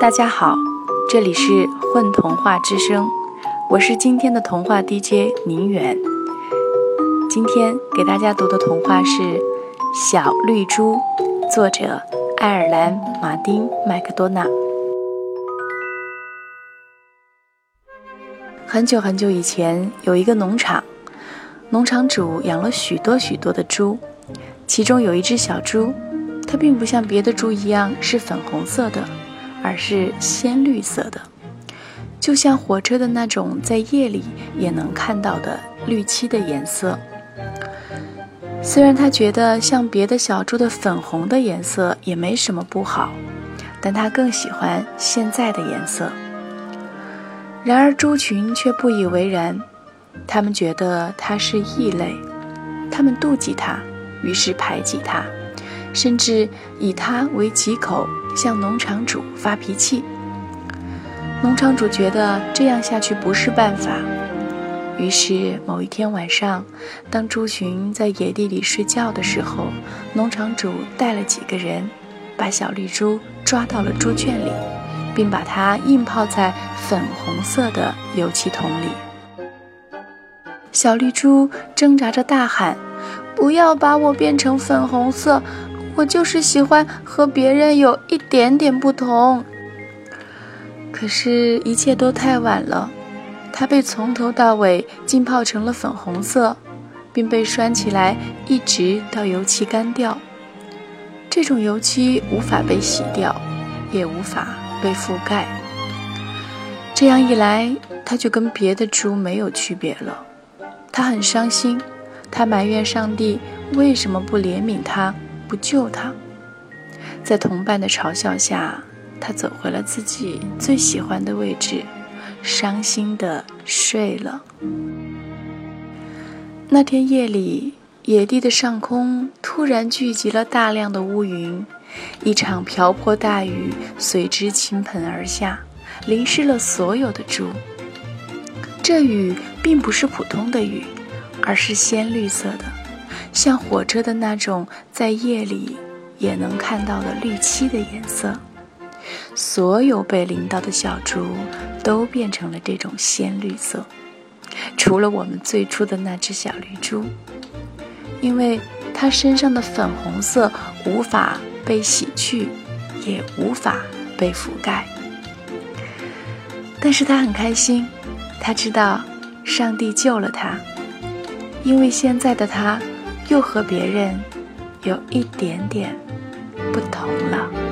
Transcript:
大家好，这里是混童话之声，我是今天的童话 DJ 宁远。今天给大家读的童话是《小绿猪》，作者爱尔兰马丁麦克多纳。很久很久以前，有一个农场，农场主养了许多许多的猪，其中有一只小猪，它并不像别的猪一样是粉红色的。而是鲜绿色的，就像火车的那种在夜里也能看到的绿漆的颜色。虽然他觉得像别的小猪的粉红的颜色也没什么不好，但他更喜欢现在的颜色。然而猪群却不以为然，他们觉得它是异类，他们妒忌它，于是排挤它。甚至以他为己口，向农场主发脾气。农场主觉得这样下去不是办法，于是某一天晚上，当猪群在野地里睡觉的时候，农场主带了几个人，把小绿猪抓到了猪圈里，并把它浸泡在粉红色的油漆桶里。小绿猪挣扎着大喊：“不要把我变成粉红色！”我就是喜欢和别人有一点点不同，可是，一切都太晚了。它被从头到尾浸泡成了粉红色，并被拴起来，一直到油漆干掉。这种油漆无法被洗掉，也无法被覆盖。这样一来，它就跟别的猪没有区别了。它很伤心，它埋怨上帝为什么不怜悯它。不救他，在同伴的嘲笑下，他走回了自己最喜欢的位置，伤心的睡了。那天夜里，野地的上空突然聚集了大量的乌云，一场瓢泼大雨随之倾盆而下，淋湿了所有的猪。这雨并不是普通的雨，而是鲜绿色的。像火车的那种在夜里也能看到的绿漆的颜色，所有被淋到的小猪都变成了这种鲜绿色，除了我们最初的那只小绿猪，因为它身上的粉红色无法被洗去，也无法被覆盖。但是它很开心，它知道上帝救了它，因为现在的它。又和别人有一点点不同了。